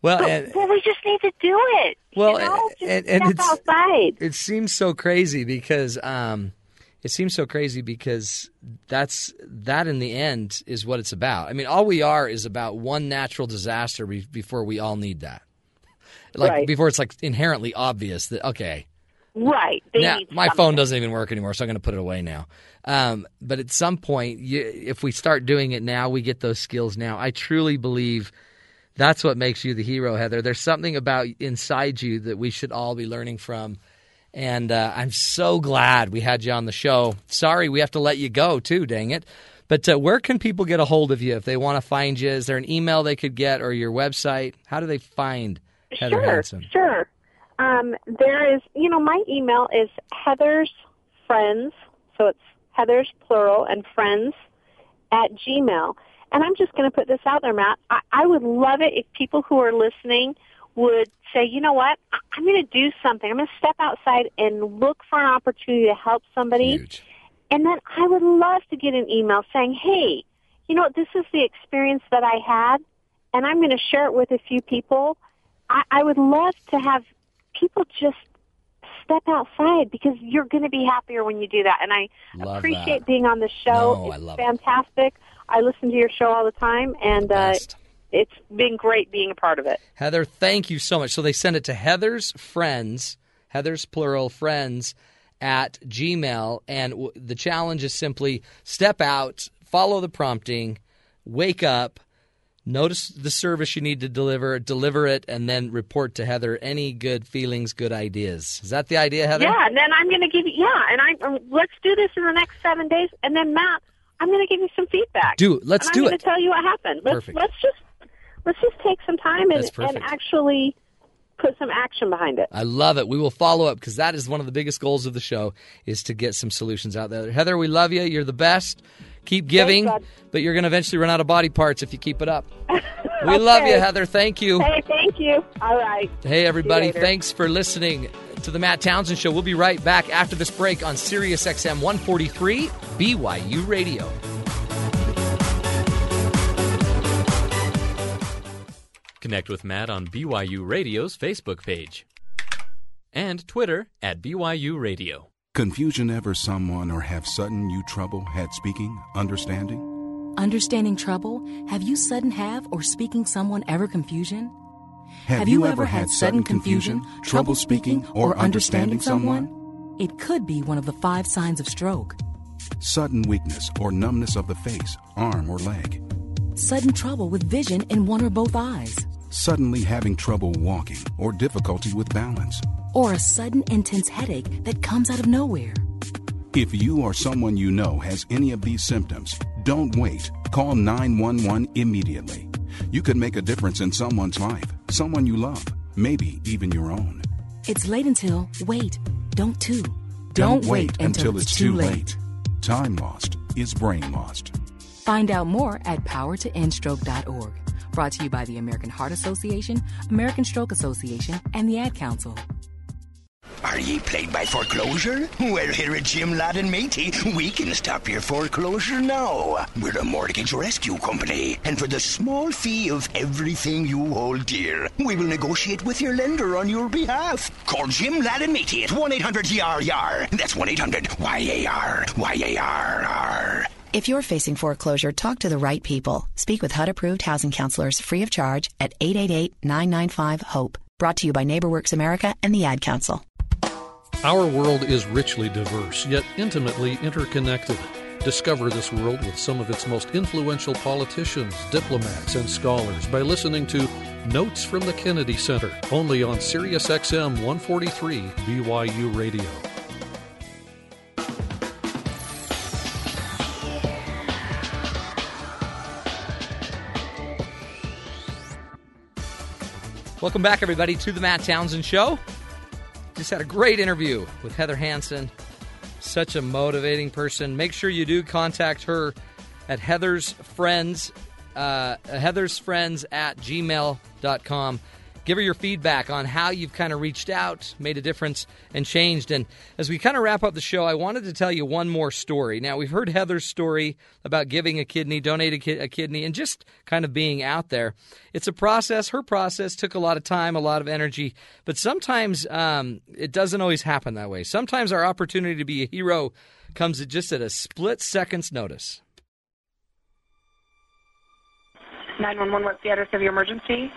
Well, but, and, well, we just need to do it. Well, you know? and, and it's, outside. it seems so crazy because um, it seems so crazy because that's that in the end is what it's about. I mean, all we are is about one natural disaster before we all need that. Like Right. before it's like inherently obvious that okay, Right. Now, my something. phone doesn't even work anymore, so I'm going to put it away now. Um, but at some point, you, if we start doing it now, we get those skills now. I truly believe that's what makes you the hero, Heather. There's something about inside you that we should all be learning from. And uh, I'm so glad we had you on the show. Sorry, we have to let you go too. Dang it! But uh, where can people get a hold of you if they want to find you? Is there an email they could get or your website? How do they find Heather sure, Hansen? Sure. Um, there is, you know, my email is Heather's Friends, so it's Heather's plural and friends at Gmail. And I'm just going to put this out there, Matt. I, I would love it if people who are listening would say, you know what, I'm going to do something. I'm going to step outside and look for an opportunity to help somebody. Huge. And then I would love to get an email saying, hey, you know, this is the experience that I had, and I'm going to share it with a few people. I, I would love to have people just step outside because you're going to be happier when you do that. And I Love appreciate that. being on the show. No, I it's love it. fantastic. I listen to your show all the time, and uh, it's been great being a part of it. Heather, thank you so much. So they send it to Heather's friends, Heather's plural friends at Gmail, and w- the challenge is simply step out, follow the prompting, wake up, notice the service you need to deliver, deliver it, and then report to Heather any good feelings, good ideas. Is that the idea, Heather? Yeah, and then I'm going to give you yeah, and I um, let's do this in the next seven days, and then Matt, I'm going to give you some feedback. Do. Let's do I'm going to tell you what happened. Let's Perfect. let's just let's just take some time and, and actually put some action behind it. I love it. We will follow up because that is one of the biggest goals of the show is to get some solutions out there. Heather, we love you. You're the best. Keep giving, but you're going to eventually run out of body parts if you keep it up. We love you, Heather. Thank you. Hey, thank you. All right. Hey, everybody. Thanks for listening to the Matt Townsend Show. We'll be right back after this break on Sirius XM 143 BYU Radio. Connect with Matt on BYU Radio's Facebook page and Twitter at BYU Radio. Confusion ever someone or have sudden you trouble had speaking, understanding? Understanding trouble? Have you sudden have or speaking someone ever confusion? Have, you, ever had sudden confusion, trouble speaking, or understanding someone? It could be one of the five signs of stroke. Sudden weakness or numbness of the face, arm, or leg. Sudden trouble with vision in one or both eyes. Suddenly having trouble walking or difficulty with balance. Or a sudden intense headache that comes out of nowhere. If you or someone you know has any of these symptoms, don't wait. Call 911 immediately. You could make a difference in someone's life, someone you love, maybe even your own. It's late until, wait, don't too. Don't, wait until it's too late. Time lost is brain lost. Find out more at powertoendstroke.org. Brought to you by the American Heart Association, American Stroke Association, and the Ad Council. Are ye plagued by foreclosure? Well, here at Jim Ladd and Matey, we can stop your foreclosure now. We're a mortgage rescue company, and for the small fee of everything you hold dear, we will negotiate with your lender on your behalf. Call Jim Ladd and Matey at 1-800-YAR-YAR. That's 1-800-YAR. If you're facing foreclosure, talk to the right people. Speak with HUD approved housing counselors free of charge at 888 995 HOPE. Brought to you by NeighborWorks America and the Ad Council. Our world is richly diverse, yet intimately interconnected. Discover this world with some of its most influential politicians, diplomats, and scholars by listening to Notes from the Kennedy Center, only on Sirius XM 143 BYU Radio. Welcome back, everybody, to the Matt Townsend Show. Just had a great interview with Heather Hansen. Such a motivating person. Make sure you do contact her at Heather's Friends, uh, Heather's Friends at gmail.com. Give her your feedback on how you've kind of reached out, made a difference, and changed. And as we kind of wrap up the show, I wanted to tell you one more story. Now, we've heard Heather's story about giving a kidney, ki- a kidney, and just kind of being out there. It's a process. Her process took a lot of time, a lot of energy, but sometimes um, it doesn't always happen that way. Sometimes our opportunity to be a hero comes at just at a split second's notice. 911, what's the address of your emergency?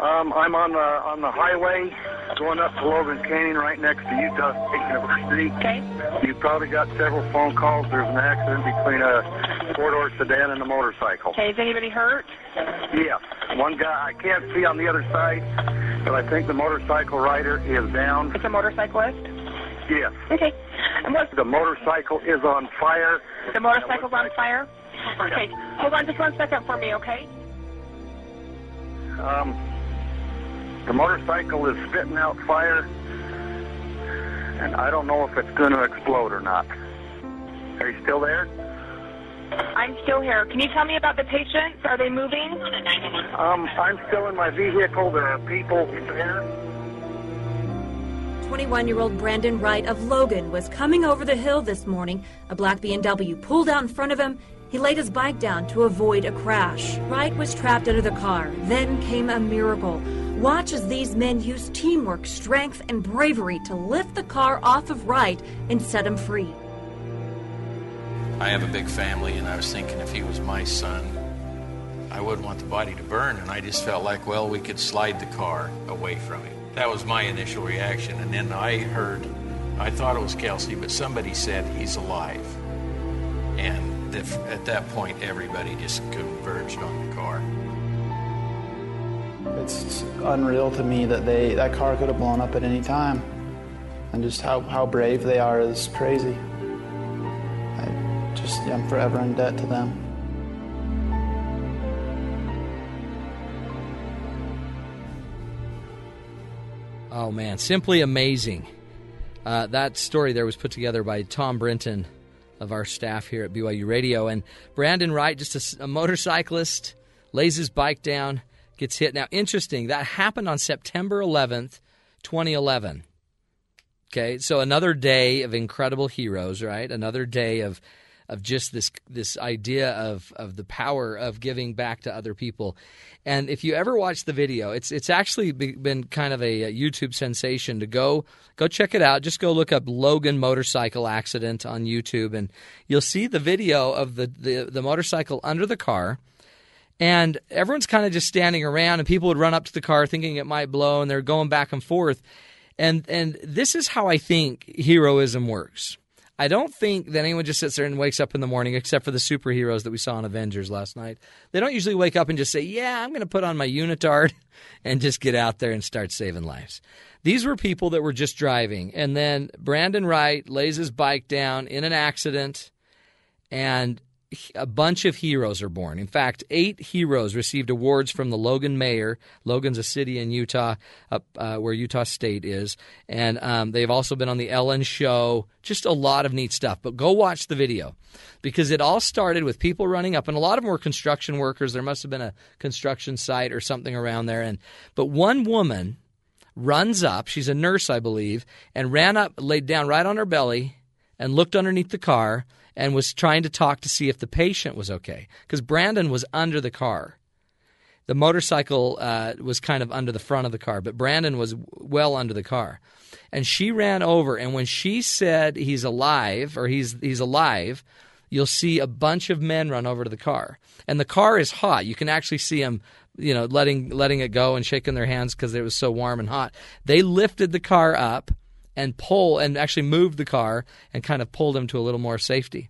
Um, I'm on the on the highway going up to Logan Canyon, right next to Utah State University. Okay. You probably got several phone calls. There's an accident between a four-door sedan and a motorcycle. Okay, is anybody hurt? Yeah, one guy I can't see on the other side, but I think the motorcycle rider is down. It's a motorcyclist? Yes. Okay. And what's The motorcycle is on fire. the motorcycle's on fire? Okay. Hold on just one second for me, okay? Um, The motorcycle is spitting out fire, and I don't know if it's going to explode or not. Are you still there? I'm still here. Can you tell me about the patients? Are they moving? Um, I'm still in my vehicle. There are people there. 21 year old Brandon Wright of Logan was coming over the hill this morning. A black BMW pulled out in front of him. He laid his bike down to avoid a crash. Wright was trapped under the car. Then came a miracle. Watch as these men use teamwork, strength, and bravery to lift the car off of Wright and set him free. I have a big family, and I was thinking if he was my son, I wouldn't want the body to burn, and I just felt like, well, we could slide the car away from him. That was my initial reaction, and then I heard, I thought it was Kelsey, but somebody said he's alive. And at that point, everybody just converged on the car. It's unreal to me that they that car could have blown up at any time, and just how, how brave they are is crazy. I just I'm forever in debt to them. Oh man, simply amazing. Uh, that story there was put together by Tom Brenton of our staff here at BYU Radio, and Brandon Wright, just a, a motorcyclist, lays his bike down, gets hit. Now, interesting, that happened on September 11th, 2011. Okay, so another day of incredible heroes, right? Another day of of just this this idea of of the power of giving back to other people. And if you ever watch the video, it's it's actually been kind of a, YouTube sensation. To go go check it out. Just go look up Logan motorcycle accident on YouTube, and you'll see the video of the the, the motorcycle under the car. And everyone's kind of just standing around, and people would run up to the car thinking it might blow, and they're going back and forth. And and this is how I think heroism works. I don't think that anyone just sits there and wakes up in the morning, except for the superheroes that we saw in Avengers last night. They don't usually wake up and just say, Yeah, I'm going to put on my unitard and just get out there and start saving lives. These were people that were just driving. And then Brandon Wright lays his bike down in an accident, and a bunch of heroes are born. In fact, eight heroes received awards from the Logan mayor. Logan's a city in Utah, up uh, where Utah State is, and um, they've also been on the Ellen Show. Just a lot of neat stuff. But go watch the video because it all started with people running up, and a lot of them were construction workers. There must have been a construction site or something around there, and but one woman runs up. She's a nurse, I believe, and ran up, laid down right on her belly, and looked underneath the car and was trying to talk to see if the patient was okay because Brandon was under the car. The motorcycle uh, was kind of under the front of the car, but Brandon was well under the car. And she ran over, and when she said he's alive or he's he's alive, you'll see a bunch of men run over to the car, and the car is hot. You can actually see them, you know, letting letting it go and shaking their hands because it was so warm and hot. They lifted the car up and pull and actually moved the car and kind of pulled him to a little more safety.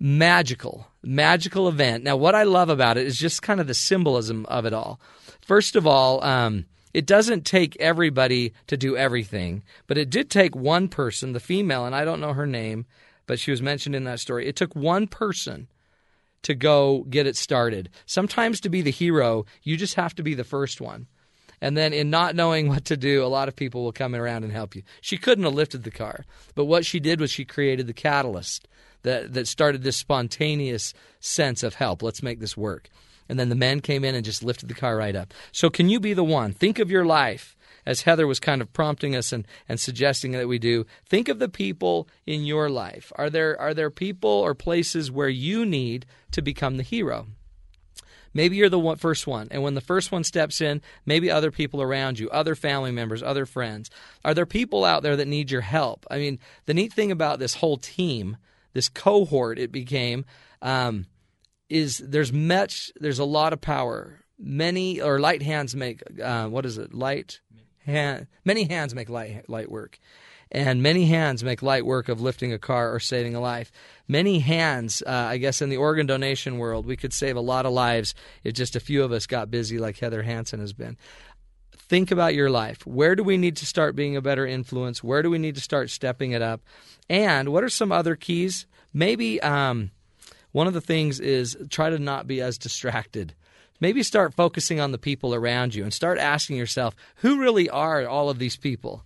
Magical, magical event. Now, what I love about it is just kind of the symbolism of it all. First of all, um, it doesn't take everybody to do everything, but it did take one person, the female, and I don't know her name, but she was mentioned in that story. It took one person to go get it started. Sometimes to be the hero, you just have to be the first one. And then, in not knowing what to do, a lot of people will come around and help you. She couldn't have lifted the car, but what she did was she created the catalyst that that started this spontaneous sense of help. Let's make this work. And then the men came in and just lifted the car right up. So, can you be the one? Think of your life as Heather was kind of prompting us and, and suggesting that we do, think of the people in your life. Are there are there people or places where you need to become the hero? Maybe you're the one, first one. And when the first one steps in, maybe other people around you, other family members, other friends. Are there people out there that need your help? I mean, the neat thing about this whole team, this cohort it became, um, is there's much, there's a lot of power. Many, or light hands make, uh, what is it, light? Hand, many hands make light, light work and many hands make light work of lifting a car or saving a life. Many hands, uh, I guess, in the organ donation world, we could save a lot of lives if just a few of us got busy, like Heather Hansen has been. Think about your life. Where do we need to start being a better influence? Where do we need to start stepping it up? And what are some other keys? Maybe um, one of the things is try to not be as distracted maybe start focusing on the people around you and start asking yourself, who really are all of these people?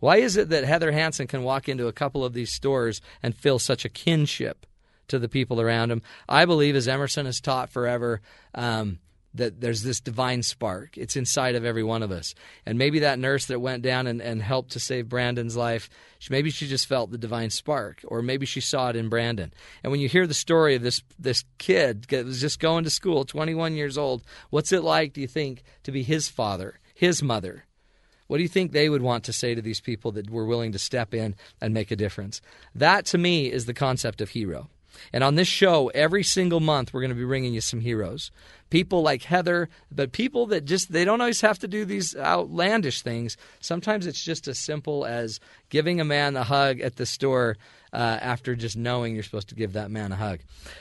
Why is it that Heather Hansen can walk into a couple of these stores and feel such a kinship to the people around him? I believe, as Emerson has taught forever, um, that there's this divine spark. It's inside of every one of us. And maybe that nurse that went down and, and helped to save Brandon's life, maybe she just felt the divine spark, or maybe she saw it in Brandon. And when you hear the story of this this kid that was just going to school, 21 years old, what's it like, do you think, to be his father, his mother? What do you think they would want to say to these people that were willing to step in and make a difference? That, to me, is the concept of hero. And on this show, every single month, we're going to be bringing you some heroes. People like Heather, but people that just, they don't always have to do these outlandish things. Sometimes it's just as simple as giving a man a hug at the store uh, after just knowing you're supposed to give that man a hug.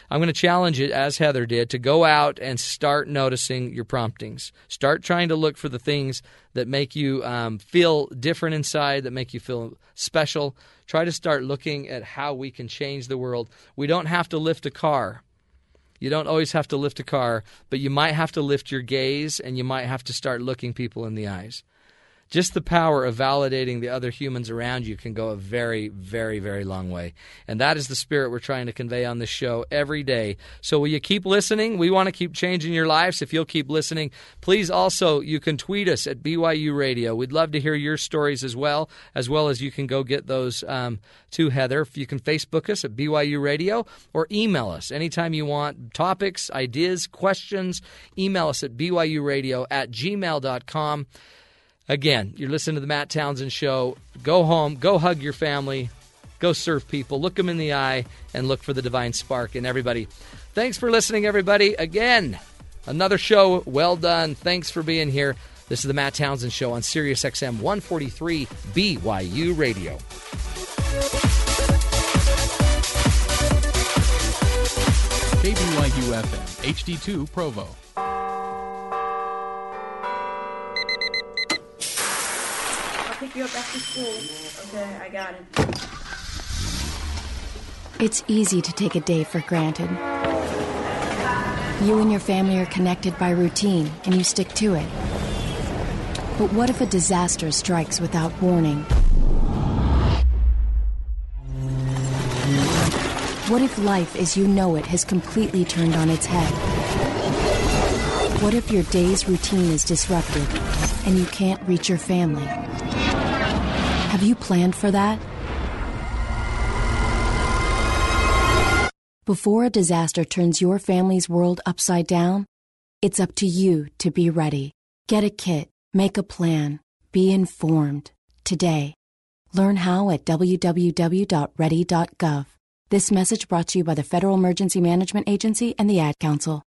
I'm going to challenge it, as Heather did, to go out and start noticing your promptings. Start trying to look for the things that make you um, feel different inside, that make you feel special. Try to start looking at how we can change the world. We don't have to lift a car. You don't always have to lift a car, but you might have to lift your gaze and you might have to start looking people in the eyes just the power of validating the other humans around you can go a very, very, very long way. And that is the spirit we're trying to convey on this show every day. So will you keep listening? We want to keep changing your lives. If you'll keep listening, please also, you can tweet us at BYU Radio. We'd love to hear your stories as well, as well as you can go get those um, to Heather. You can Facebook us at BYU Radio or email us anytime you want topics, ideas, questions. Email us at BYU Radio at gmail.com. Again, you're listening to the Matt Townsend Show. Go home, go hug your family, go serve people, look them in the eye, and look for the divine spark in everybody. Thanks for listening, everybody. Again, another show well done. Thanks for being here. This is the Matt Townsend Show on Sirius XM 143 BYU Radio. KBYU FM, HD2 Provo. Pick you up after school. Okay, I got it. It's easy to take a day for granted. You and your family are connected by routine, and you stick to it. But what if a disaster strikes without warning? What if life as you know it has completely turned on its head? What if your day's routine is disrupted and you can't reach your family? Have you planned for that? Before a disaster turns your family's world upside down, it's up to you to be ready. Get a kit, make a plan, be informed today. Learn how at www.ready.gov. This message brought to you by the Federal Emergency Management Agency and the Ad Council.